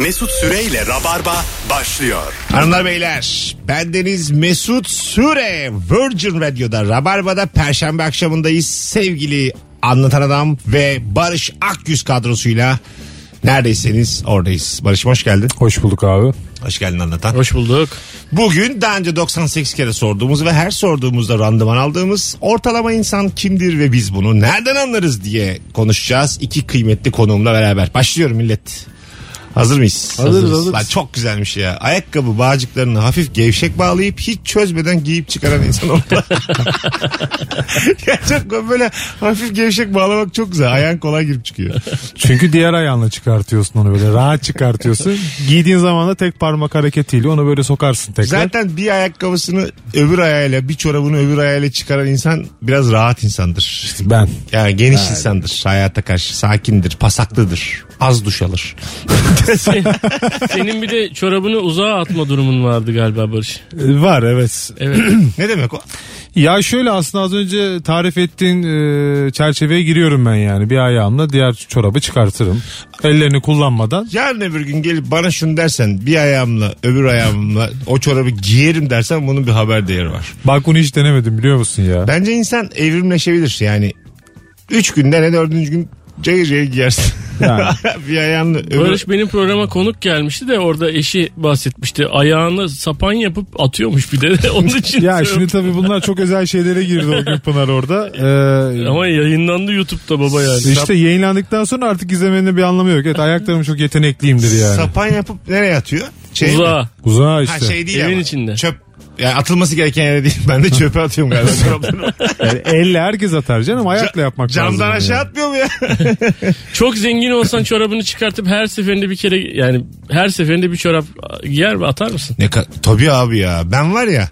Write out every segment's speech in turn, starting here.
Mesut Süreyle Rabarba başlıyor. Hanımlar beyler bendeniz Mesut Süre Virgin Radio'da Rabarba'da Perşembe akşamındayız sevgili Anlatan Adam ve Barış Akyüz kadrosuyla neredeyseniz oradayız. Barış hoş geldin. Hoş bulduk abi. Hoş geldin Anlatan. Hoş bulduk. Bugün daha önce 98 kere sorduğumuz ve her sorduğumuzda randıman aldığımız ortalama insan kimdir ve biz bunu nereden anlarız diye konuşacağız. İki kıymetli konuğumla beraber. Başlıyorum millet. Hazır mıyız? Hazırız, hazırız. Lan çok güzelmiş ya. Ayakkabı bağcıklarını hafif gevşek bağlayıp hiç çözmeden giyip çıkaran insan ya çok böyle hafif gevşek bağlamak çok güzel. Ayağın kolay girip çıkıyor. Çünkü diğer ayağınla çıkartıyorsun onu böyle rahat çıkartıyorsun. Giydiğin zaman da tek parmak hareketiyle onu böyle sokarsın tekrar. Zaten bir ayakkabısını öbür ayağıyla bir çorabını öbür ayağıyla çıkaran insan biraz rahat insandır. Ben. Yani geniş insandır. Hayata karşı sakindir, pasaklıdır. Az duş alır. Senin bir de çorabını uzağa atma durumun vardı galiba Barış. Ee, Var evet. Evet. Ne demek o? Ya şöyle aslında az önce tarif ettiğin e, çerçeveye giriyorum ben yani. Bir ayağımla diğer çorabı çıkartırım. Ellerini kullanmadan. Yarın öbür gün gelip bana şunu dersen bir ayağımla öbür ayağımla o çorabı giyerim dersen bunun bir haber değeri var. Bak bunu hiç denemedim biliyor musun ya? Bence insan evrimleşebilir yani. Üç günde ne dördüncü gün cayır cayır giyersin. Yani. bir ayağınla öbür... Barış benim programa konuk gelmişti de orada eşi bahsetmişti. Ayağını sapan yapıp atıyormuş bir de. Onun için. Ya şimdi tabii bunlar çok özel şeylere girdi o gün Pınar orada. Ee, Ama yayınlandı YouTube'da baba yani. işte yayınlandıktan sonra artık izlemenin bir anlamı yok. Evet ayaklarım çok yetenekliyimdir yani. Sapan yapıp nereye atıyor? Şey mi? Uzağa. Uzağa işte. Ha şey değil Evin ama. içinde. Çöp. Yani atılması gereken yere değil. Ben de çöpe atıyorum galiba. Yani elle herkes atar canım ayakla yapmak lazım. Camdan yani. aşağı atmıyor mu ya? Çok zengin olsan çorabını çıkartıp her seferinde bir kere yani her seferinde bir çorap giyer ve atar mısın? ne ka- Tabii abi ya. Ben var ya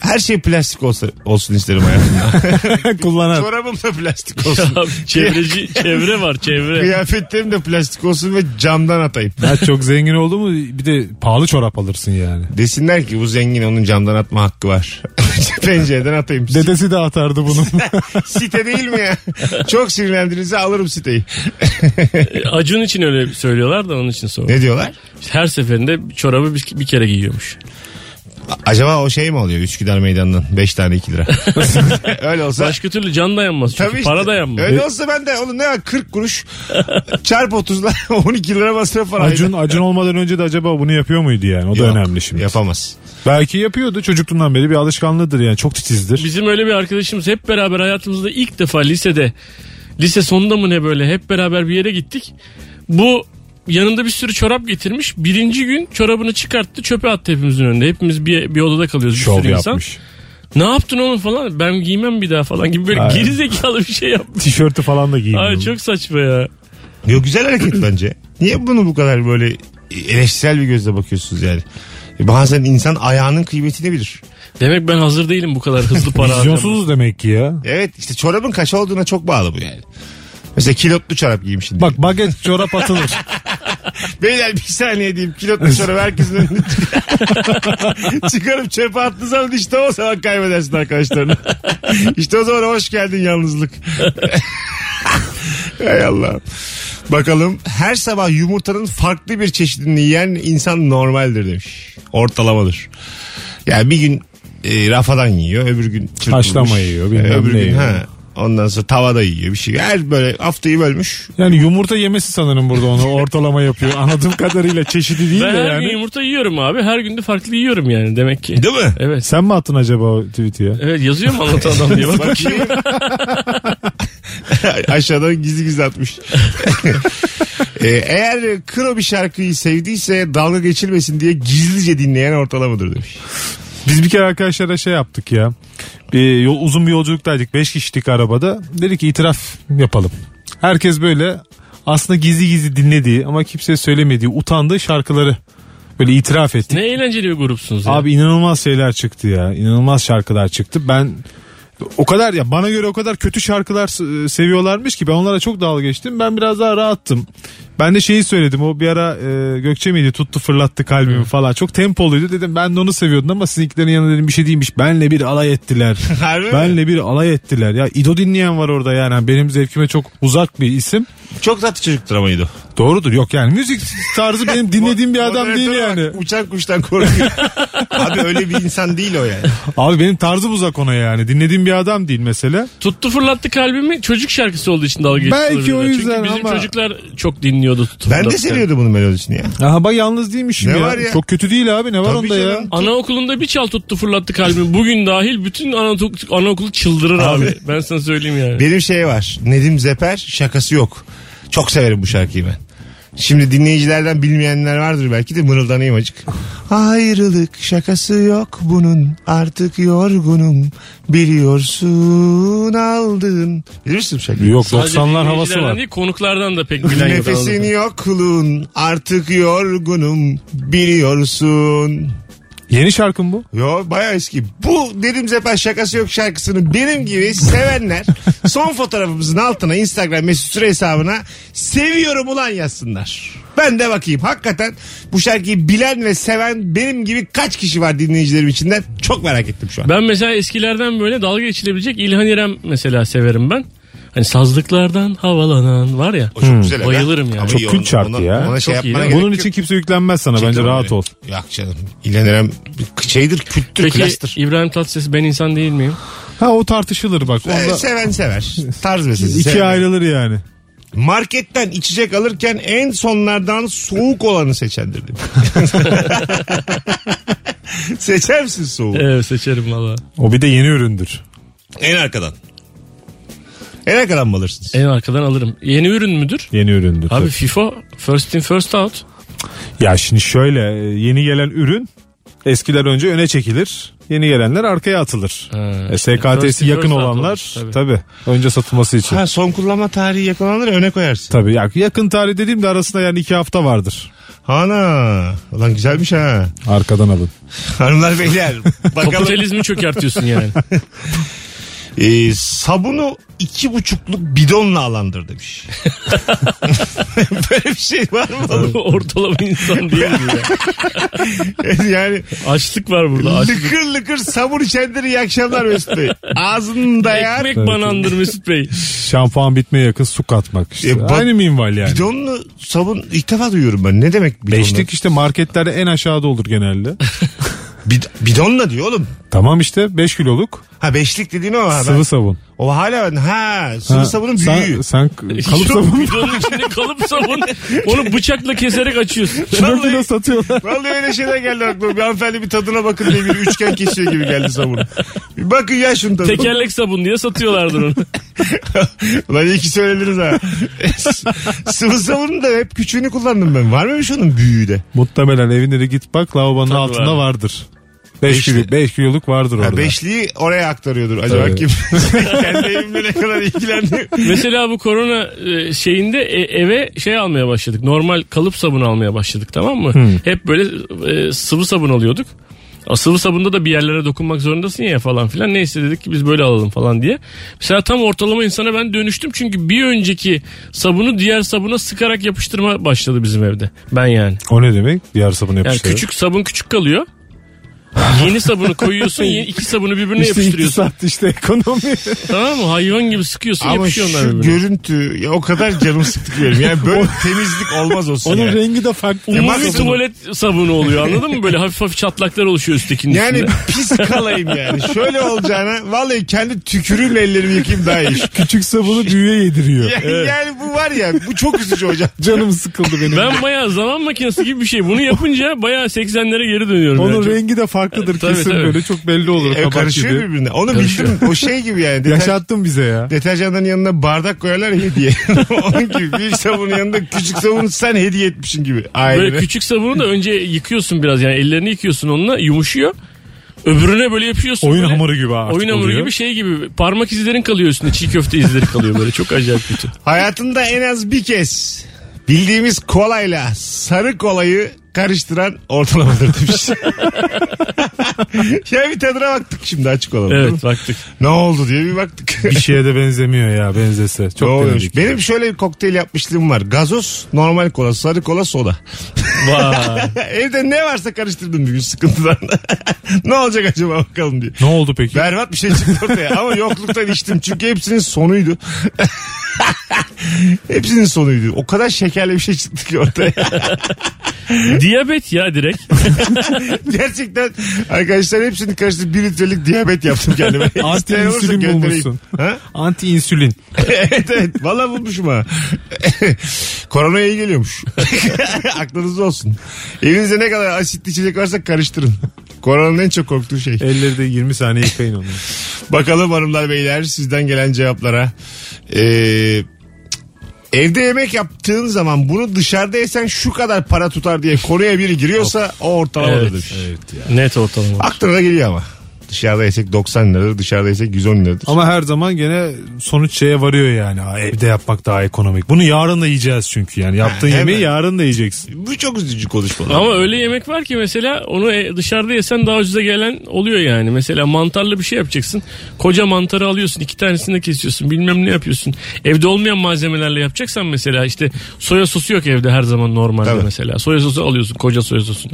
her şey plastik olsa, olsun isterim hayatımda. Kullanan. Çorabım da plastik olsun. Abi çevreci, çevre var çevre. Kıyafetlerim de plastik olsun ve camdan atayım. Ya çok zengin oldu mu bir de pahalı çorap alırsın yani. Desinler ki bu zengin onun camdan atma hakkı var. Pencereden atayım. Dedesi de atardı bunu. Site değil mi ya? Çok sinirlendirince alırım siteyi. Acun için öyle söylüyorlar da onun için sordum. Ne diyorlar? Her seferinde çorabı bir, bir kere giyiyormuş. A- Acaba o şey mi oluyor Üsküdar Meydanı'ndan 5 tane 2 lira. Öyle olsa. Başka türlü can dayanmaz çünkü Tabii işte. para dayanmaz. Öyle olsa ben de oğlum ne var 40 kuruş çarp 30'la 12 lira masraf var. Acun. Acun olmadan önce de acaba bunu yapıyor muydu yani? O da Yok, önemli şimdi. Yapamaz. Belki yapıyordu çocukluğundan beri bir alışkanlığıdır yani çok titizdir. Bizim öyle bir arkadaşımız hep beraber hayatımızda ilk defa lisede lise sonunda mı ne böyle hep beraber bir yere gittik. Bu yanında bir sürü çorap getirmiş. Birinci gün çorabını çıkarttı çöpe attı hepimizin önünde. Hepimiz bir, bir odada kalıyoruz bir Şov sürü insan. yapmış. Ne yaptın oğlum falan ben giymem bir daha falan gibi böyle Aynen. geri zekalı bir şey yapmış. Tişörtü falan da giymiyor. Ay çok saçma ya. Yok güzel hareket bence. Niye bunu bu kadar böyle eleştirel bir gözle bakıyorsunuz yani? E, Bazen insan ayağının kıymetini bilir. Demek ben hazır değilim bu kadar hızlı para. Vizyonsuzuz demek ki ya. Evet işte çorabın kaç olduğuna çok bağlı bu yani. Mesela kilotlu çorap giymişsin. Bak baget çorap atılır. Beyler bir saniye diyeyim kilotlu çorap herkesin önünde çıkarıp çöpe attığı zaman işte o zaman kaybedersin arkadaşlarını. işte o zaman hoş geldin yalnızlık. Hay Allah. Bakalım her sabah yumurtanın farklı bir çeşidini yiyen insan normaldir demiş. Ortalamadır. Yani bir gün e, rafadan yiyor öbür gün çırpılmış. Haşlama yiyor, bilmem E, öbür ne gün yiyor. ha, ondan sonra tavada yiyor bir şey. Her böyle haftayı bölmüş. Yani yumurta yemesi sanırım burada onu ortalama yapıyor. Anladığım kadarıyla çeşidi değil Ben de her yani. gün yumurta yiyorum abi. Her gün de farklı yiyorum yani demek ki. Değil mi? Evet. Sen mi attın acaba o tweet'i ya? Evet yazıyor mu anlatan adam diye. Bak bakayım. Aşağıdan gizli gizli atmış. Ee, eğer Kro bir şarkıyı sevdiyse dalga geçilmesin diye gizlice dinleyen ortalamadır demiş. Biz bir kere arkadaşlara şey yaptık ya. Bir yol, uzun bir yolculuktaydık. Beş kişilik arabada. Dedik ki itiraf yapalım. Herkes böyle aslında gizli gizli dinlediği ama kimseye söylemediği, utandığı şarkıları böyle itiraf ettik. Ne eğlenceli bir grupsunuz ya. Abi inanılmaz şeyler çıktı ya. İnanılmaz şarkılar çıktı. Ben O kadar ya bana göre o kadar kötü şarkılar s- seviyorlarmış ki ben onlara çok dalga geçtim. Ben biraz daha rahattım. Ben de şeyi söyledim o bir ara e, Gökçe miydi tuttu fırlattı kalbimi falan. Çok tempoluydu dedim ben de onu seviyordum ama sizinkilerin yanında dedim bir şey değilmiş. Benle bir alay ettiler. Benle bir alay ettiler. Ya İdo dinleyen var orada yani benim zevkime çok uzak bir isim. Çok tatlı çocuktur ama İdo. Doğrudur yok yani müzik tarzı benim dinlediğim bir adam değil yani. bak, uçan kuştan korkuyor. Abi öyle bir insan değil o yani. Abi benim tarzım uzak ona yani. Dinlediğim bir adam değil mesela. Tuttu fırlattı kalbimi çocuk şarkısı olduğu için dalga geçti. Belki o yüzden Çünkü bizim ama- çocuklar çok dinliyordu Tuttu Ben de Fırlattı. seviyordum bunun melodisini ya. Aha bak yalnız değilmişim Ne ya. var ya? Çok kötü değil abi ne var Tabii onda ya. canım. Anaokulunda bir çal tuttu fırlattı kalbimi. Bugün dahil bütün anaokulu, anaokulu çıldırır abi. Abi. Ben sana söyleyeyim yani. Benim şey var. Nedim Zeper şakası yok. Çok severim bu şarkıyı ben. Şimdi dinleyicilerden bilmeyenler vardır belki de mırıldanayım acık. Ayrılık şakası yok bunun artık yorgunum biliyorsun aldın. Bilir misin bu şarkıyı? Yok Sadece 90'lar havası dinleyicilerden var. Değil, konuklardan da pek bilen yok. Nefesin yokluğun artık yorgunum biliyorsun. Yeni şarkım bu. Yo baya eski. Bu Nedim Zeper şakası yok şarkısını benim gibi sevenler son fotoğrafımızın altına Instagram mesut süre hesabına seviyorum ulan yazsınlar. Ben de bakayım. Hakikaten bu şarkıyı bilen ve seven benim gibi kaç kişi var dinleyicilerim içinden çok merak ettim şu an. Ben mesela eskilerden böyle dalga geçilebilecek İlhan İrem mesela severim ben. Hani sazlıklardan havalanan var ya. O çok güzel. aga. Bayılırım yani. Ama Çok iyi, kült şarkı ona- ya. Ona şey Çok iyi gerek Bunun yok. için kimse yüklenmez sana bence Çekil rahat oraya. ol. Yok canım. Bir şeydir, kültür, Peki klastır. İbrahim Tatlıses ben insan değil miyim? Ha o tartışılır bak. Ee, Onda seven sever. Tarz meselesi. iki seven. ayrılır yani. Marketten içecek alırken en sonlardan soğuk olanı seçendir demiş. Seçer misin soğuk? Evet seçerim valla. O bir de yeni üründür. En arkadan. En arkadan mı alırsınız? En arkadan alırım. Yeni ürün müdür? Yeni üründür. Abi tabii. FIFO first in first out. Ya şimdi şöyle e, yeni gelen ürün eskiler önce öne çekilir. Yeni gelenler arkaya atılır. Ha, E, işte SKT'si yakın olanlar tabii. tabii. önce satılması için. Ha, son kullanma tarihi yakalanır öne koyarsın. Tabii ya, yakın tarih dediğimde arasında yani iki hafta vardır. Ana. Ulan güzelmiş ha. Arkadan alın. Hanımlar beyler. Bakalım. Kapitalizmi çökertiyorsun yani. Ee, sabunu iki buçukluk bidonla alandır demiş. Böyle bir şey var mı? oğlum? Ortalama insan değil mi ya? yani Açlık var burada. Açlık. lıkır lıkır sabun içendir iyi akşamlar Mesut Bey. Ağzının dayağı Ekmek banandır Mesut Bey. Şampuan bitmeye yakın su katmak işte. E, bak- Aynı minval yani. Bidonlu sabun ilk defa duyuyorum ben. Ne demek bidonlu? Beşlik işte marketlerde en aşağıda olur genelde. Bid- bidonla diyor oğlum. Tamam işte 5 kiloluk Ha beşlik dediğin o. Ha, ben- sıvı sabun. o hala ben. Ha sıvı Ha, sabunun sen, büyüğü. sen kalıp Yok, sabun bidonun içinde kalıp sabun. Onu bıçakla keserek açıyorsun. kilo kilo satıyorlar. Vallahi öyle şeyler geldi aklıma. Bir hanımefendi bir tadına bakın diye bir üçgen kesiyor gibi geldi sabun. Bir bakın ya şunun tadına. Tekerlek sabun diye satıyorlardır onu. Ulan iyi ki söylediniz ha. Sıvı sabunun da hep küçüğünü kullandım ben. Var mıymış onun büyüğü de? Muhtemelen evine de git bak lavabonun Tabii altında var. vardır. 5 Beşli. kilo, beş kiloluk vardır Ha, orada. beşliği oraya aktarıyordur. Acaba Tabii. kim? Kendi evimle ne kadar ilgilendi. Mesela bu korona e, şeyinde e, eve şey almaya başladık. Normal kalıp sabun almaya başladık tamam mı? Hep böyle e, sıvı sabun alıyorduk. O sıvı sabunda da bir yerlere dokunmak zorundasın ya falan filan. Neyse dedik ki biz böyle alalım falan diye. Mesela tam ortalama insana ben dönüştüm. Çünkü bir önceki sabunu diğer sabuna sıkarak yapıştırma başladı bizim evde. Ben yani. O ne demek? Diğer sabun Yani yapıştırıyor. küçük sabun küçük kalıyor. Yeni sabunu koyuyorsun. Yeni, iki sabunu birbirine işte yapıştırıyorsun. iktisat işte ekonomi. Tamam mı? Hayvan gibi sıkıyorsun Ama yapışıyor onlar şu birbirine. görüntü ya o kadar canım sıktı ki benim. Yani böyle temizlik olmaz olsun. Onun yani. rengi de farklı. Umumi maksimum- tuvalet sabunu oluyor anladın mı? Böyle hafif hafif çatlaklar oluşuyor üsttekinin Yani üstünde. pis kalayım yani. Şöyle olacağına vallahi kendi tükürüğümle ellerimi yıkayayım daha iyi. Küçük sabunu büyüye yediriyor. Yani, yani bu var ya bu çok üzücü hocam. Canım sıkıldı benim. Ben bayağı zaman makinesi gibi bir şey. Bunu yapınca bayağı 80'lere geri dönüyorum. Onun yani. Rengi de farklıdır Tabii, kesin tabii. böyle çok belli olur. E, karışıyor gibi. birbirine. Onu Karışıyor. bildim. O şey gibi yani. Deter- Yaşattın bize ya. deterjanların yanına bardak koyarlar ya hediye. Onun gibi büyük sabunun yanında küçük sabunu sen hediye etmişsin gibi. Ailene. Böyle küçük sabunu da önce yıkıyorsun biraz yani ellerini yıkıyorsun onunla yumuşuyor. Öbürüne böyle yapıyorsun. Oyun böyle. hamuru gibi artık Oyun hamuru oluyor. gibi şey gibi parmak izlerin kalıyor üstünde çiğ köfte izleri kalıyor böyle çok acayip kötü. Hayatında en az bir kez Bildiğimiz kolayla sarı kolayı karıştıran ortalamadır demiş. ya bir tadına baktık şimdi açık olalım. Evet baktık. Ne oldu diye bir baktık. Bir şeye de benzemiyor ya benzese. Ne Çok oluyormuş? denedik. Benim şöyle bir kokteyl yapmışlığım var. Gazoz, normal kola, sarı kola, soda. Vay. Evde ne varsa karıştırdım bir gün sıkıntıdan. ne olacak acaba bakalım diye. Ne oldu peki? Berbat bir şey çıktı ortaya ama yokluktan içtim çünkü hepsinin sonuydu. hepsinin sonuydu. O kadar şekerli bir şey çıktı ki ortaya. Diyabet ya direkt. Gerçekten arkadaşlar hepsini karıştırıp bir litrelik diyabet yaptım kendime. Anti İsteyen olursa insülin göndereyim. bulmuşsun. Ha? Anti insülin. evet evet. Valla bulmuşum ha. Koronaya iyi geliyormuş. Aklınızda olsun. Evinizde ne kadar asitli içecek varsa karıştırın. Koronanın en çok korktuğu şey. Elleri de 20 saniye yıkayın onu. Bakalım hanımlar beyler sizden gelen cevaplara. Ee, evde yemek yaptığın zaman bunu dışarıda yesen şu kadar para tutar diye konuya biri giriyorsa o ortalamadır. Evet. Net ortalama. Aklına geliyor ama. Dışarıda yesek 90 liradır, dışarıda yesek 110 liradır. Ama her zaman gene sonuç şeye varıyor yani. Evde yapmak daha ekonomik. Bunu yarın da yiyeceğiz çünkü yani. Yaptığın hemen. yemeği yarın da yiyeceksin. Bu çok üzücü konuşmalar. Ama öyle yemek var ki mesela onu e- dışarıda yesen daha ucuza gelen oluyor yani. Mesela mantarlı bir şey yapacaksın. Koca mantarı alıyorsun iki tanesini de kesiyorsun bilmem ne yapıyorsun. Evde olmayan malzemelerle yapacaksan mesela işte soya sosu yok evde her zaman normalde Tabii. mesela. Soya sosu alıyorsun koca soya sosunu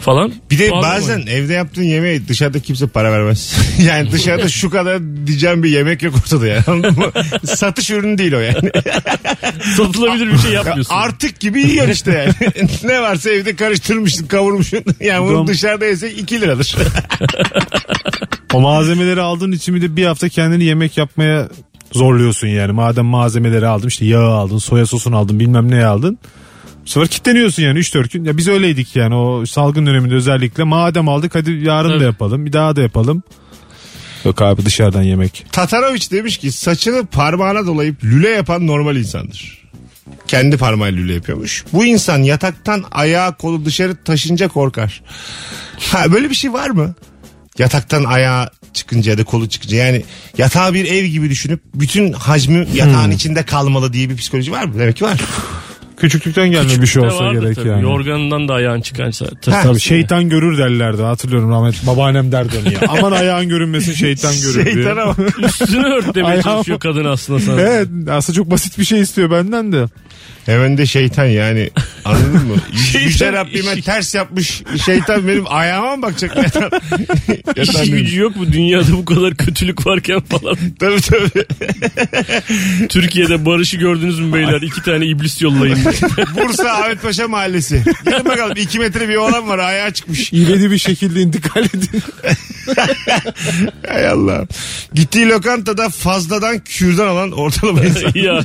falan. Bir de Pahalı bazen ama. evde yaptığın yemeği dışarıda kimse para vermez. yani dışarıda şu kadar diyeceğim bir yemek yok ortada yani. Anladın mı? Satış ürünü değil o yani. satılabilir bir şey yapmıyorsun. Artık gibi yiyorsun işte yani. ne varsa evde karıştırmışsın kavurmuşsun. Yani bunu Dom- dışarıda yesek 2 liradır. O malzemeleri aldığın için bir de bir hafta kendini yemek yapmaya zorluyorsun yani. Madem malzemeleri aldın işte yağı aldın, soya sosunu aldın, bilmem ne aldın. Sefer kitleniyorsun yani 3-4 gün. Ya biz öyleydik yani o salgın döneminde özellikle. Madem aldık hadi yarın Tabii. da yapalım. Bir daha da yapalım. Yok abi dışarıdan yemek. Tataroviç demiş ki saçını parmağına dolayıp lüle yapan normal insandır. Kendi parmağıyla lüle yapıyormuş. Bu insan yataktan ayağı kolu dışarı taşınca korkar. Ha böyle bir şey var mı? Yataktan ayağı çıkınca ya da kolu çıkınca yani yatağı bir ev gibi düşünüp bütün hacmi yatağın içinde kalmalı diye bir psikoloji var mı? Demek ki var. Küçüklükten gelme bir şey olsa vardır gerek tabii. yani. Yorganından da ayağın çıkarsa. Ha, Tabii şeytan görür derlerdi hatırlıyorum rahmet babaannem derdi onu ya. Aman ayağın görünmesin şeytan görür diye. Şeytana bak. Üstünü ört demeye Ayağım- çalışıyor kadın aslında sana. Evet aslında çok basit bir şey istiyor benden de. Hemen de şeytan yani anladın mı? Şeytan- Yüce Rabbime ters yapmış şeytan benim ayağıma mı bakacak? Yatan, yatan İşi gücü yok mu dünyada bu kadar kötülük varken falan. Tabii tabii. Türkiye'de barışı gördünüz mü beyler? İki tane iblis yollayın. Bursa Ahmet Paşa Mahallesi. Gidin bakalım 2 metre bir oğlan var ayağı çıkmış. İvedi bir şekilde intikal edin. Hay Allah. Gittiği lokantada fazladan kürdan alan ortalama insan. ya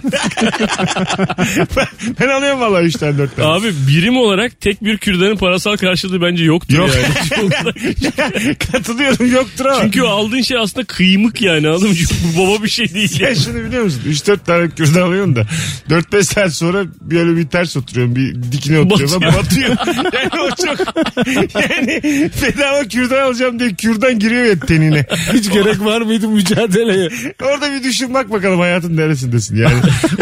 ben, alıyorum valla 3 tane 4 tane. abi birim olarak tek bir kürdanın parasal karşılığı bence yoktur Yok. yani. Katılıyorum yoktur ama. Çünkü o aldığın şey aslında kıymık yani? Çünkü bu baba bir şey değil. Sen Yani. şunu biliyor musun? 3-4 tane kürdan alıyorsun da 4-5 saat sonra böyle bir ters oturuyorum. Bir dikine oturuyorum. Batıyor. Batıyor. yani o çok yani bedava kürdan alacağım diye kürdan giriyor ya tenine. Hiç gerek var mıydı mücadeleye? Orada bir düşün bak bakalım hayatın neresindesin yani.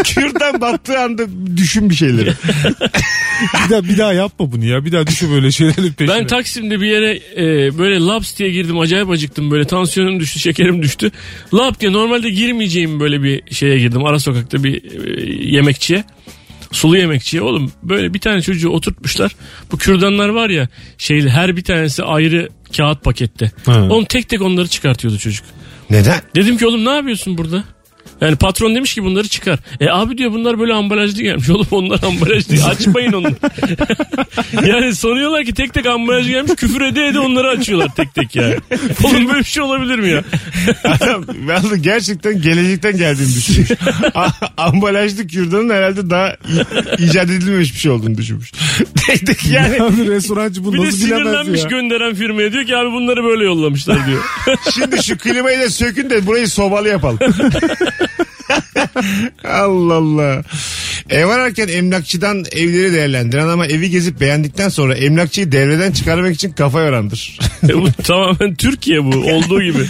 kürdan battığı anda düşün bir şeyleri. Bir daha, bir daha yapma bunu ya. Bir daha düşün böyle şeylerin peşine. Ben Taksim'de bir yere e, böyle laps diye girdim acayip acıktım böyle tansiyonum düştü şekerim düştü. Lap diye normalde girmeyeceğim böyle bir şeye girdim ara sokakta bir e, yemekçiye. Sulu yemekçiye oğlum böyle bir tane çocuğu oturtmuşlar. Bu kürdanlar var ya şeyli her bir tanesi ayrı kağıt pakette. Ha. Oğlum tek tek onları çıkartıyordu çocuk. Neden? Dedim ki oğlum ne yapıyorsun burada? Yani patron demiş ki bunları çıkar. E abi diyor bunlar böyle ambalajlı gelmiş. Oğlum onlar ambalaj değil. Açmayın onu. yani sanıyorlar ki tek tek ambalaj gelmiş. Küfür ede ede onları açıyorlar tek tek yani. Oğlum böyle bir şey olabilir mi ya? Adam ben de gerçekten gelecekten geldiğini düşünmüş. Ambalajlı kürdanın herhalde daha icat edilmemiş bir şey olduğunu düşünmüş. Tek tek yani Abi restorancı bunu Bir de nasıl bilemez sinirlenmiş ya? gönderen firmaya diyor ki abi bunları böyle yollamışlar diyor. şimdi şu klimayı da sökün de burayı sobalı yapalım. Allah Allah. Ev ararken emlakçıdan evleri değerlendiren ama evi gezip beğendikten sonra emlakçıyı devreden çıkarmak için kafa yorandır. E bu tamamen Türkiye bu olduğu gibi.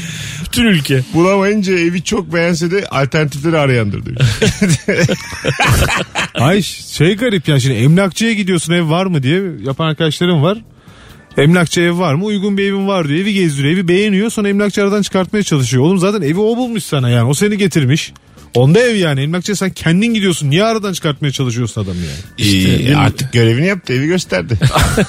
Bütün ülke. Bulamayınca evi çok beğense de alternatifleri arayandır. Ay şey garip yani şimdi emlakçıya gidiyorsun ev var mı diye yapan arkadaşlarım var. Emlakçı ev var mı? Uygun bir evim var diyor. Evi gezdiriyor. Evi beğeniyor. Sonra emlakçı aradan çıkartmaya çalışıyor. Oğlum zaten evi o bulmuş sana yani. O seni getirmiş. Onda ev yani. Emlakçıya sen kendin gidiyorsun. Niye aradan çıkartmaya çalışıyorsun adamı yani? İyi, artık görevini yaptı evi gösterdi.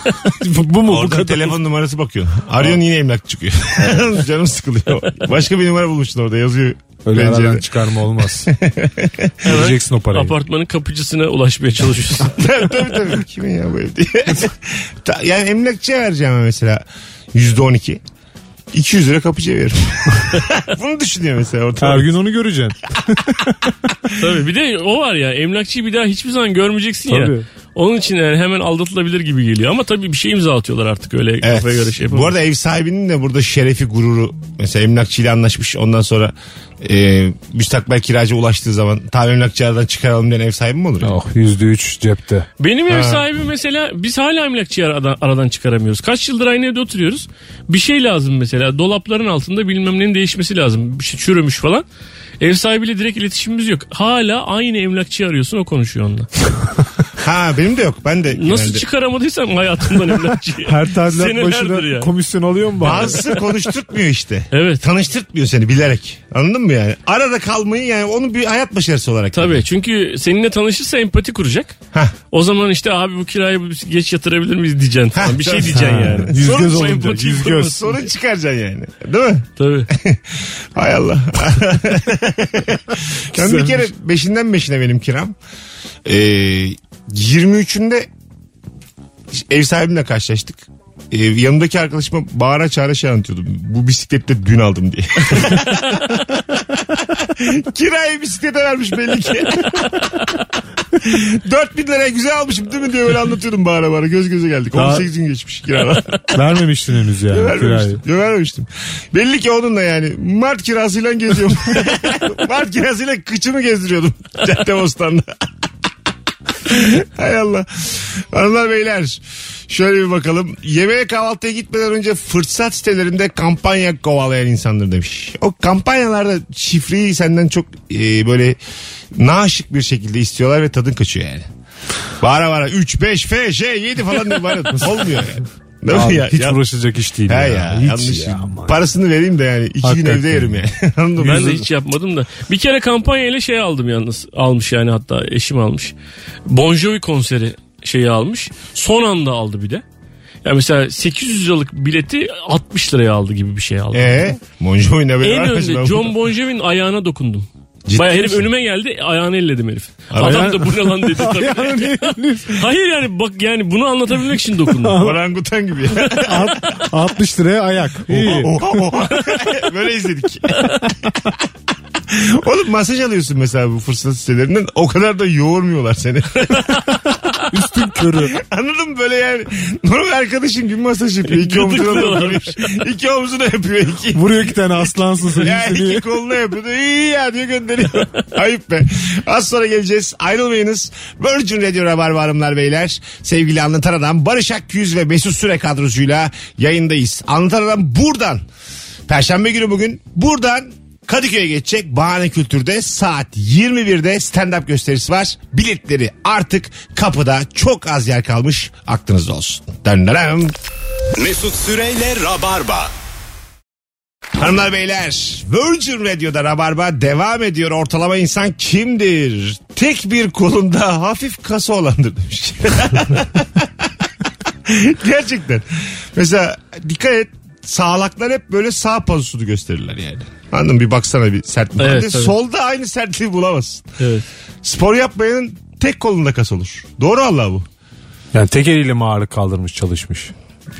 bu, bu mu? bu Oradan kadar. telefon numarası bakıyor. Arıyorsun yine emlak çıkıyor. Canım sıkılıyor. Başka bir numara bulmuşsun orada yazıyor. Öyle Pencerede. aradan çıkarma olmaz. Vereceksin o parayı. Apartmanın kapıcısına ulaşmaya çalışıyorsun. tabii tabii tabii. Kimin ya bu ev diye. Yani emlakçıya vereceğim mesela yüzde on iki. 200 lira kapıcıya veririm. Bunu düşünüyor mesela ortada. Her gün onu göreceksin. Tabii bir de o var ya emlakçıyı bir daha hiçbir zaman görmeyeceksin ya. Tabii. Onun için yani hemen aldatılabilir gibi geliyor. Ama tabii bir şey imza atıyorlar artık öyle Evet. kafaya göre şey Bu arada ev sahibinin de burada şerefi gururu mesela emlakçıyla anlaşmış ondan sonra e, müstakbel kiracı ulaştığı zaman tam emlakçı aradan çıkaralım diyen ev sahibi mi olur? ya? Oh yüzde üç cepte. Benim ev sahibi mesela biz hala emlakçıyı aradan, aradan çıkaramıyoruz. Kaç yıldır aynı evde oturuyoruz. Bir şey lazım mesela dolapların altında bilmem nenin değişmesi lazım. Bir şey çürümüş falan. Ev sahibiyle direkt iletişimimiz yok. Hala aynı emlakçıyı arıyorsun o konuşuyor onunla. Ha benim de yok. Ben de Nasıl genelde- çıkaramadıysam hayatımdan emlakçıyı. Her tadilat Senelerdir başına ya. komisyon alıyor mu bana? Bazısı konuşturtmuyor işte. Evet. Tanıştırtmıyor seni bilerek. Anladın mı yani? Arada kalmayı yani onu bir hayat başarısı olarak. Tabii çünkü seninle tanışırsa empati kuracak. Hah. O zaman işte abi bu kirayı geç yatırabilir miyiz diyeceksin falan. Bir şey diyeceksin yani. Yüz Sorun göz sayın olunca. Yüz göz. Sorun çıkaracaksın yani. Değil mi? Tabii. Hay Allah. ben bir kere beşinden beşine benim kiram. Ee, 23'ünde ev sahibimle karşılaştık. Ee, yanımdaki arkadaşıma bağıra çağıra şey anlatıyordum. Bu bisiklette dün aldım diye. Kirayı bisiklete vermiş belli ki. 4000 liraya güzel almışım değil mi diye öyle anlatıyordum bağıra bağıra. Göz göze geldik. Daha- 18 gün geçmiş kirada. Vermemiştin henüz yani kirayı. Vermemiştim. Belli ki onunla yani. Mart kirasıyla geziyorum. Mart kirasıyla kıçımı gezdiriyordum. Caddebostan'da. Hay Allah. Hanımlar beyler. Şöyle bir bakalım. Yemeğe kahvaltıya gitmeden önce fırsat sitelerinde kampanya kovalayan insanlar demiş. O kampanyalarda şifreyi senden çok e, böyle naşık bir şekilde istiyorlar ve tadın kaçıyor yani. Vara vara 3, 5, F, J, 7 falan diye bana olmuyor yani. Değil mi Abi, ya? hiç Ya- uğraşacak iş değil. He ya. ya, Hiç yanlış. ya. Parasını vereyim de yani iki gün evde yerim yani. Anladın? Ben de hiç yapmadım da. Bir kere kampanyayla şey aldım yalnız. Almış yani hatta eşim almış. Bon Jovi konseri şeyi almış. Son anda aldı bir de. Ya mesela 800 liralık bileti 60 liraya aldı gibi bir şey aldı. Eee? Monjo ne be? en önde John Bon Jovi'nin ayağına dokundum. Ciddi Baya herif misin? önüme geldi ayağını elledim herif. Ayağını- Adam da bu ne lan dedi. tabii. Hayır yani bak yani bunu anlatabilmek için dokundum. Orangutan gibi. Alt- 60 liraya ayak. İyi. Oha, oha. Böyle izledik. Oğlum masaj alıyorsun mesela bu fırsat sitelerinden o kadar da yoğurmuyorlar seni. Üstün körü. Anladın mı böyle yani normal arkadaşın gibi masaj yapıyor. İki omzuna dokunuyor. İki omzuna yapıyor. iki. Vuruyor iki tane aslansın seni. Ya iki koluna yapıyor. İyi ya diyor gönderiyor. Ayıp be. Az sonra geleceğiz. Ayrılmayınız. Virgin Radio Rabarba Hanımlar Beyler. Sevgili Anlatan Adam Barış Akgüz ve Mesut Süre kadrosuyla yayındayız. Anlatan Adam buradan. Perşembe günü bugün buradan Kadıköy'e geçecek Bahane Kültür'de saat 21'de stand-up gösterisi var. Biletleri artık kapıda çok az yer kalmış aklınızda olsun. Döndürem. Mesut Süreyle Rabarba. Hanımlar beyler Virgin Radio'da Rabarba devam ediyor. Ortalama insan kimdir? Tek bir kolunda hafif kası olandır demiş. Gerçekten. Mesela dikkat et sağlaklar hep böyle sağ pozisunu gösterirler yani. Anladın mı? Bir baksana bir sertlik. Evet, Hadi tabii. Solda aynı sertliği bulamazsın. Evet. Spor yapmayanın tek kolunda kas olur. Doğru Allah bu. Yani tek eliyle mi ağırlık kaldırmış çalışmış.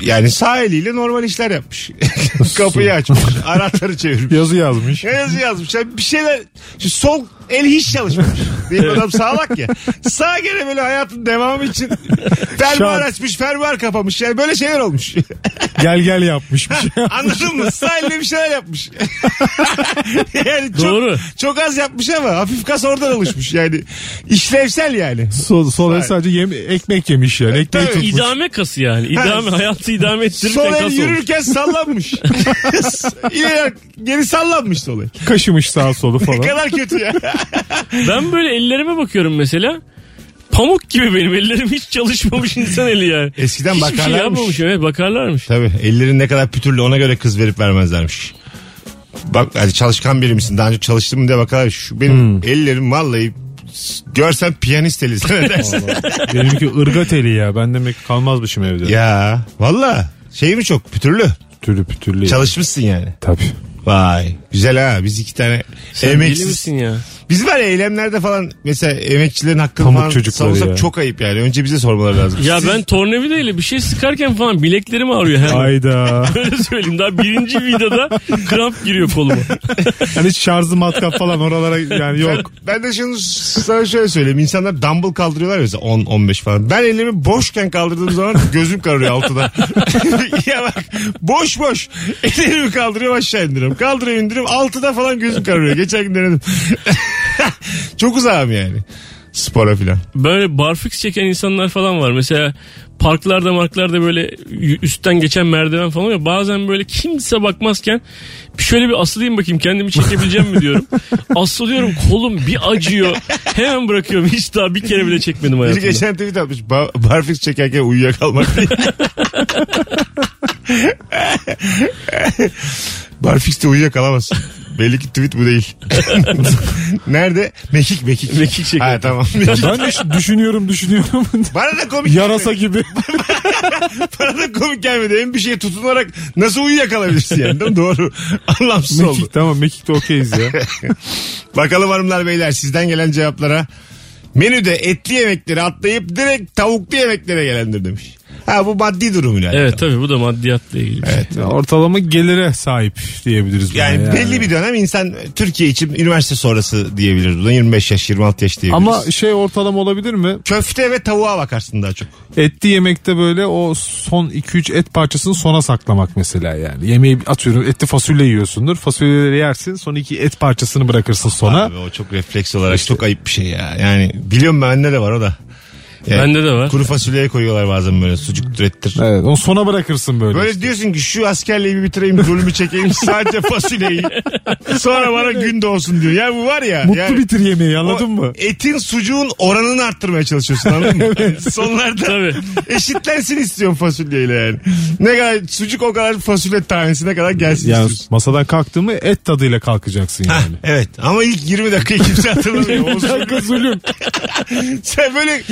Yani sağ eliyle normal işler yapmış. Kapıyı açmış. Anahtarı çevirmiş. Yazı yazmış. Ne yazı yazmış? Yani bir şeyler şu sol El hiç çalışmamış. Benim adam sağlak ya. Sağ gene böyle hayatın devamı için fermuar Şans. açmış, fermuar kapamış. Yani böyle şeyler olmuş. Gel gel yapmış bir şey. Anladın mı? Sağ elle bir şeyler yapmış. yani çok, Doğru. çok az yapmış ama hafif kas oradan oluşmuş. Yani işlevsel yani. Sol, sol el sadece yem, ekmek yemiş yani. Ekmeği Tabii. tutmuş. İdame kası yani. İdame, hayatı idame ettirirken Sol el kas olmuş. yürürken sallanmış. İleri geri sallanmış sol el. Kaşımış sağa solu Ne falan. kadar kötü ya. Ben böyle ellerime bakıyorum mesela. Pamuk gibi benim ellerim hiç çalışmamış insan eli yani. Eskiden Hiçbir şey bakarlarmış. yapmamış evet bakarlarmış. Tabii ellerin ne kadar pütürlü ona göre kız verip vermezlermiş. Bak hadi çalışkan biri misin? Daha önce çalıştın mı diye bakarlar. Şu benim ellerim vallahi görsen piyanist eli zannedersin. Benimki ırgat eli ya. Ben demek kalmazmışım evde. ya valla şey mi çok pütürlü? Pütürlü pütürlü. Çalışmışsın yani. Tabii. Vay güzel ha biz iki tane Sen deli emeksiz. misin ya? Biz var ya eylemlerde falan mesela emekçilerin hakkını Pamuk falan çocukları savunsak ya. çok ayıp yani. Önce bize sormaları lazım. Ya Siz- ben tornavidayla bir şey sıkarken falan bileklerim ağrıyor hemen. Ayda. Öyle söyleyeyim daha birinci vidada kramp giriyor koluma. hani şarjı matkap falan oralara yani yok. Ben, ben de şunu sana şöyle söyleyeyim. İnsanlar dumbbell kaldırıyorlar ya mesela 10-15 falan. Ben elimi boşken kaldırdığım zaman gözüm kararıyor altıda. ya bak boş boş. Ellerimi kaldırıyorum aşağı indiriyorum. Kaldırıyorum indiriyorum altıda falan gözüm kararıyor. Geçen gün denedim. Çok uzağım yani. Spora filan. Böyle barfix çeken insanlar falan var. Mesela parklarda marklarda böyle üstten geçen merdiven falan ya bazen böyle kimse bakmazken bir şöyle bir asılayım bakayım kendimi çekebileceğim mi diyorum. Asılıyorum kolum bir acıyor. Hemen bırakıyorum. Hiç daha bir kere bile çekmedim hayatımda. geçen tweet atmış. Ba- barfix çekerken uyuyakalmak diye. Barfix'te uyuyakalamazsın. Belli ki tweet bu değil. Nerede? Mekik mekik. Mekik çekerken. Ha tamam. Mekik. Ben de şu- düşünüyorum düşünüyorum. Bana da komik Yarasa gibi. Bana da komik gelmedi. Hem bir şeye tutunarak nasıl uyuyakalabilirsin yani. Değil mi? Doğru. Anlamsız oldu. Mekik tamam Mekik'te okeyiz ya. Bakalım hanımlar beyler sizden gelen cevaplara. Menüde etli yemekleri atlayıp direkt tavuklu yemeklere gelendir demiş. Ha bu maddi durum yani. Evet tabii bu da maddiyatla ilgili. bir şey. Evet. Ortalama gelire sahip diyebiliriz. buna Yani, belli bir dönem insan Türkiye için üniversite sonrası diyebiliriz. buna. 25 yaş 26 yaş diyebiliriz. Ama şey ortalama olabilir mi? köfte ve tavuğa bakarsın daha çok. Etli yemekte böyle o son 2-3 et parçasını sona saklamak mesela yani. Yemeği atıyorum etli fasulye yiyorsundur. Fasulyeleri yersin son iki et parçasını bırakırsın sona. Abi o çok refleks olarak çok ayıp bir şey ya. Yani biliyorum bende de var o da. Yani Bende de var. Kuru fasulyeye koyuyorlar bazen böyle sucuktur ettir. Evet onu sona bırakırsın böyle. Böyle diyorsun ki şu askerliği bir bitireyim rolümü çekeyim sadece fasulyeyi. Sonra bana gün doğsun diyor. Ya bu var ya. Mutlu yani, bitir yemeği anladın mı? Etin sucuğun oranını arttırmaya çalışıyorsun anladın mı? Sonlarda Tabii. eşitlensin istiyorum fasulyeyle yani. Ne kadar sucuk o kadar fasulye tanesine kadar gelsin Yani istiyorsun. masadan kalktın mı et tadıyla kalkacaksın yani. evet ama ilk 20 dakikayı kimse hatırlamıyor. O Dakika zulüm. Sen böyle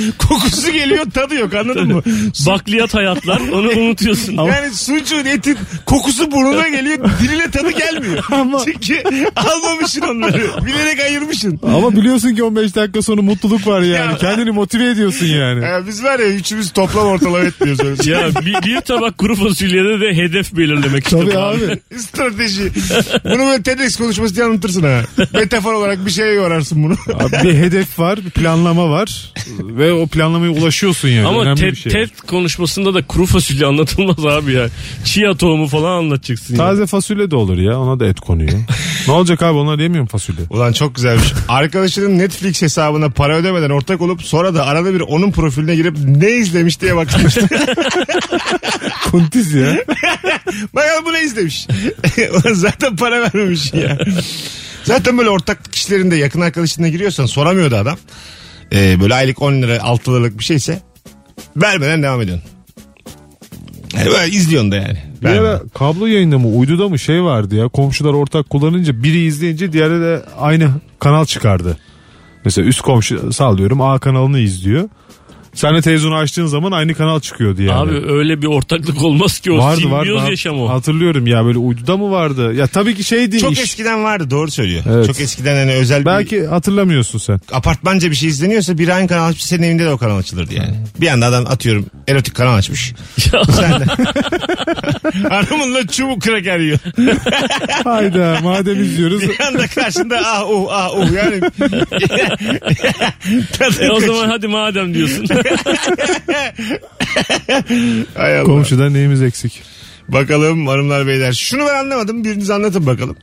kokusu geliyor tadı yok anladın mı? Bakliyat hayatlar onu unutuyorsun. Yani sucuğun etin kokusu burnuna geliyor diline tadı gelmiyor. Ama- Çünkü almamışsın onları. Bilerek ayırmışsın. Ama biliyorsun ki 15 dakika sonra mutluluk var yani. Ya. Kendini motive ediyorsun yani. Ya biz var ya üçümüz toplam ortalama etmiyoruz öyle şey. Ya bir, bir tabak kuru fasulyede de hedef belirlemek Tabii işte. abi. Strateji. Bunu böyle TEDx konuşması diye anlatırsın ha. Metafor olarak bir şeye yorarsın bunu. Abi bir hedef var, bir planlama var ve o planlamaya ulaşıyorsun yani. Ama Önemli TED, bir şey. TED konuşmasında da kuru fasulye anlatılmaz abi ya. Chia tohumu falan anlatacaksın. ya. Taze fasulye de olur ya. Ona da et konuyor. ne olacak abi onlar yemiyor mu fasulye? Ulan çok güzelmiş. Arkadaşının Netflix hesabına para ödemeden ortak olup sonra da arada bir onun profiline girip ne izlemiş diye bakmıştı. Kuntiz ya. Bakalım bu ne izlemiş. Zaten para vermemiş ya. Zaten böyle ortaklık işlerinde yakın arkadaşına giriyorsan soramıyordu adam. Ee, böyle aylık 10 lira 6 liralık bir şeyse vermeden devam ediyorsun. Yani böyle izliyorsun da yani. Bir ara kablo yayında mı uyduda mı şey vardı ya komşular ortak kullanınca biri izleyince diğeri de aynı kanal çıkardı. Mesela üst komşu sallıyorum A kanalını izliyor. Sen de televizyonu açtığın zaman aynı kanal çıkıyordu yani. Abi öyle bir ortaklık olmaz ki o vardı vardı. simbiyoz Hat- yaşam o. Hatırlıyorum ya böyle uyduda mı vardı? Ya tabii ki şey değil. Çok iş. eskiden vardı doğru söylüyor. Evet. Çok eskiden hani özel bir Belki hatırlamıyorsun sen. apartmanca bir şey izleniyorsa bir aynı kanal açmış senin evinde de o kanal açılırdı yani. Bir anda adam atıyorum erotik kanal açmış. Sen de. Hanımınla çubuk kraker yiyor. Hayda madem izliyoruz. Bir anda karşında ah uh ah uh yani. E o zaman hadi madem diyorsun. Hay Allah. Komşudan neyimiz eksik? Bakalım hanımlar beyler. Şunu ben anlamadım. Biriniz anlatın bakalım.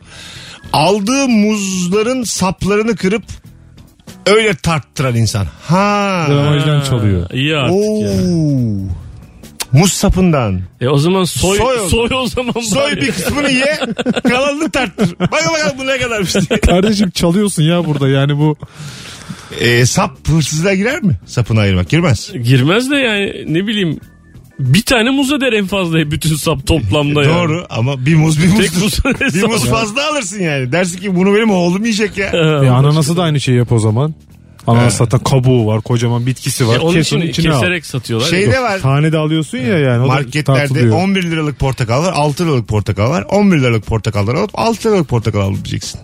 Aldığı muzların saplarını kırıp öyle tarttıran insan. Ha. Gramajdan çalıyor. İyi artık Oo. ya. Muz sapından. E o zaman soy Soy soy, o- o zaman Soy bir kısmını ye, kalanını tarttır. Bakın bakalım bu ne kadarmış diye. Kardeşim çalıyorsun ya burada yani bu. Ee, sap hırsızlığa girer mi? Sapını ayırmak girmez. Girmez de yani ne bileyim bir tane muz eder en fazla bütün sap toplamda yani. Doğru ama bir muz bir Tek muz. muz bir muz fazla alırsın yani. Dersin ki bunu benim oğlum yiyecek ya. E, ananası da aynı şeyi yap o zaman. Ananas zaten kabuğu var kocaman bitkisi var. E, onun Kes için içine al. keserek satıyorlar. Şeyde var. Tane de alıyorsun ya yani. o Marketlerde tartılıyor. 11 liralık portakal var, 6 liralık portakal var. 11 liralık portakalları alıp 6 liralık portakal alabileceksin.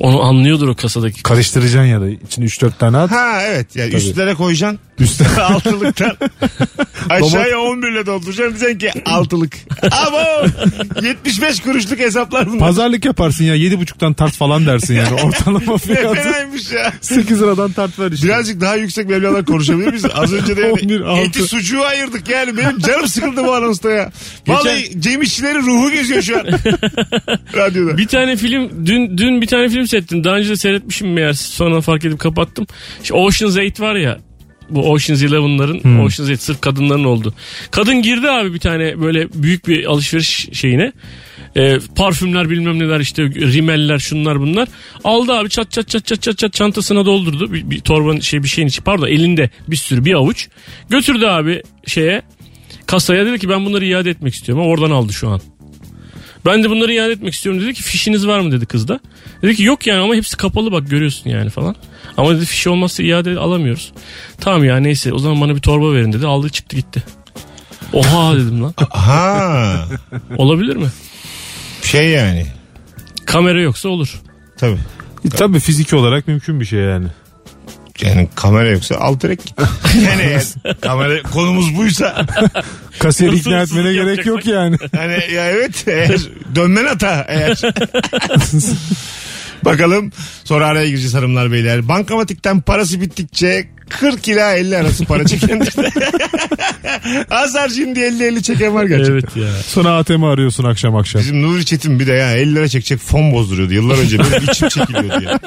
Onu anlıyordur o kasadaki. Karıştıracaksın ya da içine 3-4 tane at. Ha evet yani üstlere koyacaksın. Üstüne Altılıktan. Aşağıya 11 ile dolduracaksın. Diyeceksin ki altılık. Abo 75 kuruşluk hesaplar bunlar. Pazarlık yaparsın ya 7,5'tan tart falan dersin yani ortalama Ne fiyatı. fenaymış ya. 8 liradan tart ver işte. Birazcık daha yüksek meblalar konuşabilir miyiz? Az önce de 11, yani altı. eti sucuğu ayırdık yani. Benim canım sıkıldı bu anonsta ya. Vallahi Cem İşçilerin ruhu geziyor şu an. Radyoda. Bir tane film dün dün bir tane film seyrettim. Daha önce de seyretmişim meğer sonra fark edip kapattım. İşte Ocean's 8 var ya. Bu Ocean's Eleven'ların Hmm. Ocean's 8 sırf kadınların oldu. Kadın girdi abi bir tane böyle büyük bir alışveriş şeyine. Ee, parfümler bilmem neler işte rimeller şunlar bunlar. Aldı abi çat çat çat çat çat çat çantasına doldurdu. Bir, bir torbanın şey bir şeyin içi pardon elinde bir sürü bir avuç. Götürdü abi şeye kasaya dedi ki ben bunları iade etmek istiyorum. Ama Oradan aldı şu an. Ben de bunları iade etmek istiyorum dedi ki fişiniz var mı dedi kız da. Dedi ki yok yani ama hepsi kapalı bak görüyorsun yani falan. Ama dedi fişi olmazsa iade alamıyoruz. Tamam ya neyse o zaman bana bir torba verin dedi. Aldı çıktı gitti. Oha dedim lan. Ha. Olabilir mi? Şey yani. Kamera yoksa olur. Tabii. E, Tabii fiziki olarak mümkün bir şey yani. Yani kamera yoksa alt direkt yani eğer kamera konumuz buysa Kasiyeri ikna etmene gerek yok yani. hani ya evet eğer dönmen hata eğer. Bakalım sonra araya gireceğiz hanımlar beyler. Bankamatikten parası bittikçe 40 ila 50 arası para çeken. Az harcayayım diye 50-50 çeken var gerçekten. Evet ya. Sonra ATM arıyorsun akşam akşam. Bizim Nuri Çetin bir de ya 50 lira çekecek fon bozduruyordu yıllar önce. Benim içim çekiliyordu ya.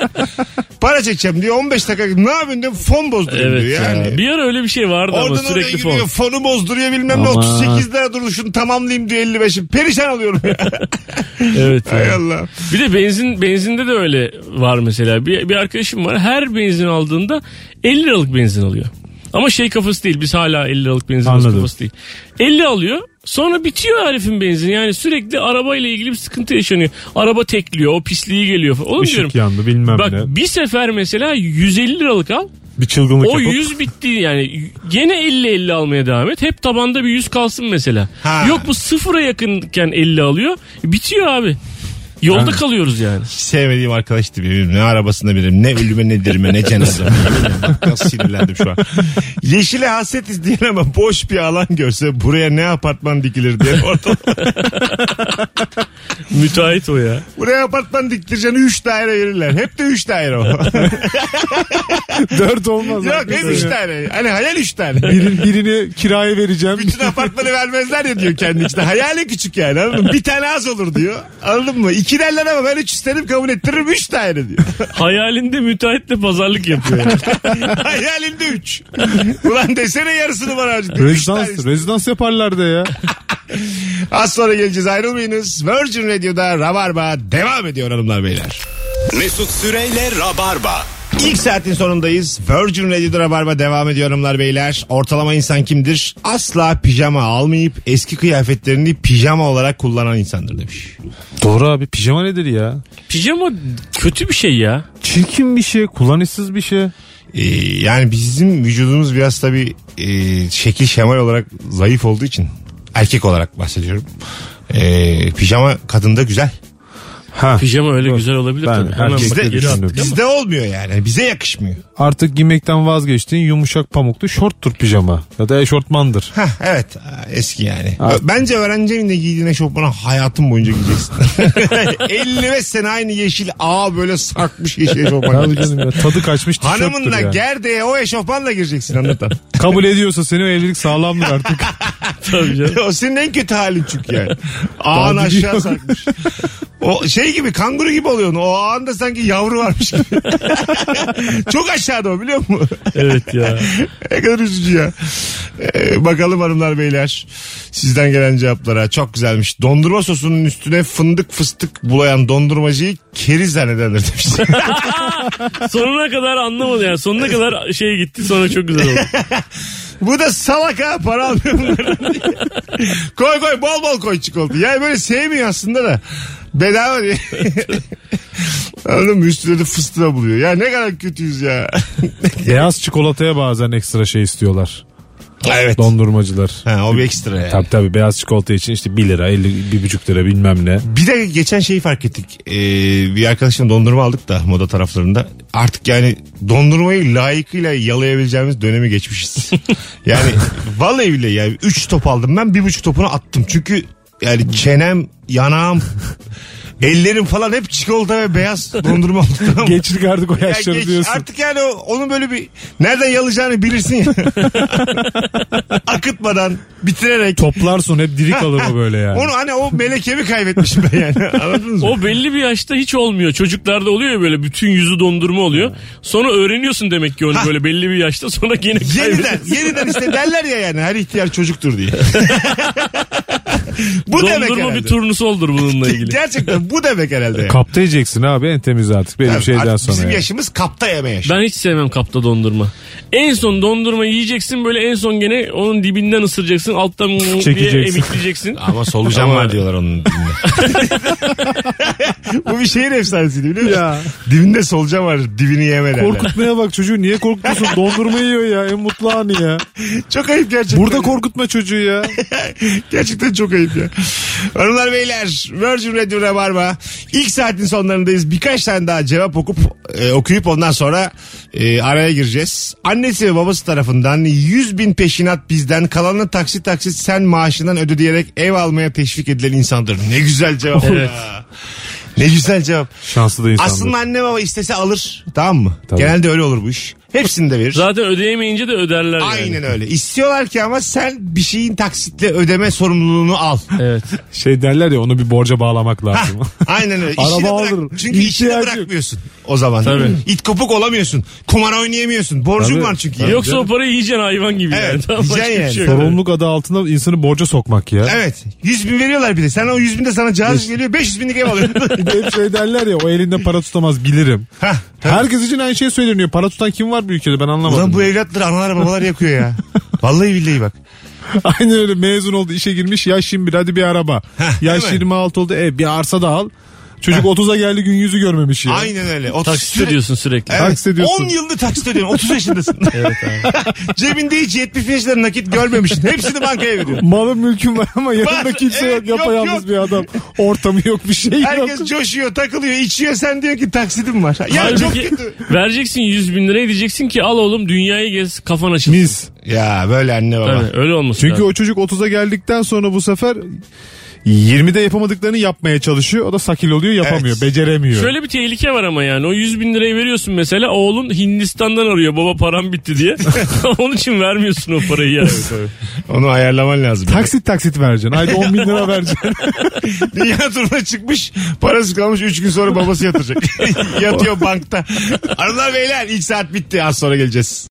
Para çekeceğim diyor 15 dakika ne yapıyorsun diyor fon bozduruyorum Evet diyor. Yani. ya. Bir ara öyle bir şey vardı ama Oradan oraya sürekli gidiyor fon. fonu bozduruyor bilmem ne Aman. 38 lira durdu şunu tamamlayayım diyor 55'im. Perişan oluyorum ya. Evet Hay. Allah. Bir de benzin benzinde de öyle var mesela. Bir, bir arkadaşım var her benzin aldığında 50 liralık benzin alıyor. Ama şey kafası değil biz hala 50 liralık benzin Anladım. kafası değil. 50 alıyor sonra bitiyor herifin benzin yani sürekli arabayla ilgili bir sıkıntı yaşanıyor. Araba tekliyor o pisliği geliyor falan. Oğlum diyorum. Işık yandı bilmem Bak ne. bir sefer mesela 150 liralık al. Bir çılgınlık O yapıp. 100 bitti yani. Gene 50-50 almaya devam et. Hep tabanda bir 100 kalsın mesela. Ha. Yok bu sıfıra yakınken 50 alıyor. Bitiyor abi. Yolda Yani- kalıyoruz yani. Hiç sevmediğim arkadaştı benim. Ne arabasında birim, ne ölüme ne dirime ne cenazeme. Nasıl sinirlendim şu an. Yeşile hasret isteyen ama boş bir alan görse buraya ne apartman dikilir diye ortada. Müteahhit o ya. buraya apartman diktireceksin 3 daire verirler. Hep de 3 daire o. Dört olmaz. Yok hep 3 tane. Hani hayal 3 tane. Birini, birini kiraya vereceğim. Bütün apartmanı vermezler ya diyor kendi içinde. Hayali küçük yani anladın mı? Bir tane az olur diyor. Anladın mı? İki derler ama ben üç isterim kabul ettiririm üç tane diyor. Hayalinde müteahhitle pazarlık yapıyor. yani. Hayalinde üç. Ulan desene yarısını bana harcadın. Rezidans, rezidans yaparlar da ya. Az sonra geleceğiz ayrılmayınız. Virgin Radio'da Rabarba devam ediyor hanımlar beyler. Mesut Süreyle Rabarba. İlk saatin sonundayız. Virgin Radio'da Rabarba devam ediyor hanımlar beyler. Ortalama insan kimdir? Asla pijama almayıp eski kıyafetlerini pijama olarak kullanan insandır demiş. Doğru abi pijama nedir ya? Pijama kötü bir şey ya. Çirkin bir şey, kullanışsız bir şey. Ee, yani bizim vücudumuz biraz tabii e, şekil şemal olarak zayıf olduğu için erkek olarak bahsediyorum. Ee, pijama kadında güzel. Ha. Pijama öyle güzel olabilir Ben tabii. Hemen bak- de Bizde, geri düşünüyorum. attık ama. bizde olmuyor yani. Bize yakışmıyor. Artık giymekten vazgeçtiğin yumuşak pamuklu şorttur pijama. Ya da eşortmandır. Heh, evet eski yani. Evet. Bence öğrenci evinde giydiğin eşofmanı hayatın boyunca giyeceksin. 55 sene aynı yeşil ağ böyle sarkmış yeşil eşofman. Tabii canım ya. Tadı kaçmış tişörttür Hanımınla yani. gerdeğe o eşofmanla gireceksin anlatan. Kabul ediyorsa seni o evlilik sağlamdır artık. Tabii canım. o senin en kötü halin çünkü yani. Ağın aşağı sarkmış. O şey gibi kanguru gibi oluyorsun. O ağında sanki yavru varmış gibi. Çok aşağıda o biliyor musun? Evet ya. ne kadar üzücü ya. Ee, bakalım hanımlar beyler. Sizden gelen cevaplara. Çok güzelmiş. Dondurma sosunun üstüne fındık fıstık bulayan dondurmacıyı keriz zannederler demiş. Sonuna kadar anlamadı yani. Sonuna kadar şey gitti sonra çok güzel oldu. Bu da salak ha para almıyor bunlardan diye. koy koy bol bol koy çikolata. Yani böyle sevmiyor aslında da. Bedava diye. Anladın mı? Üstüne de fıstığı buluyor. Ya ne kadar kötüyüz ya. Beyaz çikolataya bazen ekstra şey istiyorlar. Evet. Dondurmacılar. Ha, o bir ekstra yani. Tabii tabii beyaz çikolata için işte 1 lira 50 1,5 lira bilmem ne. Bir de geçen şeyi fark ettik. Ee, bir arkadaşımla dondurma aldık da moda taraflarında. Artık yani dondurmayı layıkıyla yalayabileceğimiz dönemi geçmişiz. yani vallahi bile yani 3 top aldım ben bir buçuk topunu attım. Çünkü yani çenem, yanağım, ellerim falan hep çikolata ve beyaz dondurma oldu. Geçtik artık o Ya yaşları geç- diyorsun. Artık yani o- onun böyle bir nereden yalayacağını bilirsin ya. Akıtmadan, bitirerek. Toplarsın hep diri kalır o böyle yani. Onu hani o melekemi kaybetmişim ben yani. Anladınız mı? O belli bir yaşta hiç olmuyor. Çocuklarda oluyor ya böyle bütün yüzü dondurma oluyor. Sonra öğreniyorsun demek ki onu böyle belli bir yaşta sonra gene Yeniden, kaybediyorsun. yeniden işte derler ya yani her ihtiyar çocuktur diye. Bu demek Dondurma herhalde. bir turnusoldur bununla ilgili. Gerçekten bu demek herhalde. Yani. Kapta yiyeceksin abi en temiz artık benim Tabii, şeyden artık sonra. Bizim yani. yaşımız kapta yeme yaşı. Ben hiç sevmem kapta dondurma. En son dondurma yiyeceksin böyle en son gene onun dibinden ısıracaksın alttan diye Çekeceksin. emikleyeceksin. Ama solucan var diyorlar onun dibinde. bu bir şehir efsanesiydi biliyor musun? Ya. Dibinde solucan var dibini yeme derler. Korkutmaya bak çocuğu niye korkutuyorsun? Dondurma yiyor ya en mutlu anı ya. Çok ayıp gerçekten. Burada korkutma çocuğu ya. Gerçekten çok ayıp ya. Hanımlar beyler Virgin Radio Rabarba ilk saatin sonlarındayız. Birkaç tane daha cevap okup e, okuyup ondan sonra e, araya gireceğiz. Annesi ve babası tarafından 100 bin peşinat bizden kalanını taksit taksit sen maaşından öde diyerek ev almaya teşvik edilen insandır. Ne güzel cevap. Evet. ya. Ne güzel cevap. Şanslı da insandır. Aslında anne baba istese alır. Tamam mı? Tabii. Genelde öyle olur bu iş. Hepsini de verir. Zaten ödeyemeyince de öderler yani. Aynen öyle. İstiyorlar ki ama sen bir şeyin taksitle ödeme sorumluluğunu al. Evet. Şey derler ya onu bir borca bağlamak lazım. Aynen öyle. Araba İşini alır. bırak. Çünkü işini İhtiyacı bırakmıyorsun o zaman. Tabii. İt kopuk olamıyorsun. Kumar oynayamıyorsun. Borcun Tabii. var çünkü. Tabii. Yoksa o parayı yiyeceksin hayvan gibi Evet, yani. Tamam, yiyeceksin başka bir yani. şey yok. Sorumluluk adı altında insanı borca sokmak ya. Evet. 100 bin veriyorlar bir de. Sen o 100 bin de sana cihaz geliyor. 500 binlik ev alıyorsun. Bir de hep şey derler ya o elinde para tutamaz bilirim. Hah, tabii. Herkes için aynı şey söyleniyor. Para tutan kim var bu ülkede ben anlamadım. Ulan bu evlatları analar babalar yakıyor ya. Vallahi billahi bak. Aynen öyle mezun oldu işe girmiş yaş 21 hadi bir araba. Heh, yaş değil mi? 26 oldu e bir arsa da al. Çocuk 30'a geldi gün yüzü görmemiş ya. Aynen öyle. O Taksit ediyorsun sürekli. Evet. Taksit ediyorsun. 10 yıldır taksit ediyorsun. 30 yaşındasın. evet Cebinde hiç 75 lira nakit görmemişsin. Hepsini bankaya veriyorsun. Malın mülkün var ama yanında Var, kimse evet, yok. yok, Yapayalnız yok. bir adam. Ortamı yok bir şey yok. Herkes coşuyor, takılıyor, içiyor. Sen diyor ki taksidim var. Ya çok Halbuki kötü. vereceksin 100 bin lirayı diyeceksin ki al oğlum dünyayı gez kafan açılsın. Mis. Ya böyle anne baba. Tabii öyle olması Çünkü lazım. o çocuk 30'a geldikten sonra bu sefer 20'de yapamadıklarını yapmaya çalışıyor. O da sakil oluyor yapamıyor. Evet. Beceremiyor. Şöyle bir tehlike var ama yani o 100 bin lirayı veriyorsun mesela oğlun Hindistan'dan arıyor baba param bitti diye. Onun için vermiyorsun o parayı yani. Onu ayarlaman lazım. Taksit taksit vereceksin. Haydi 10 bin lira vereceksin. Dünya turuna çıkmış parası kalmış 3 gün sonra babası yatıracak. Yatıyor bankta. Hanımlar beyler ilk saat bitti az sonra geleceğiz.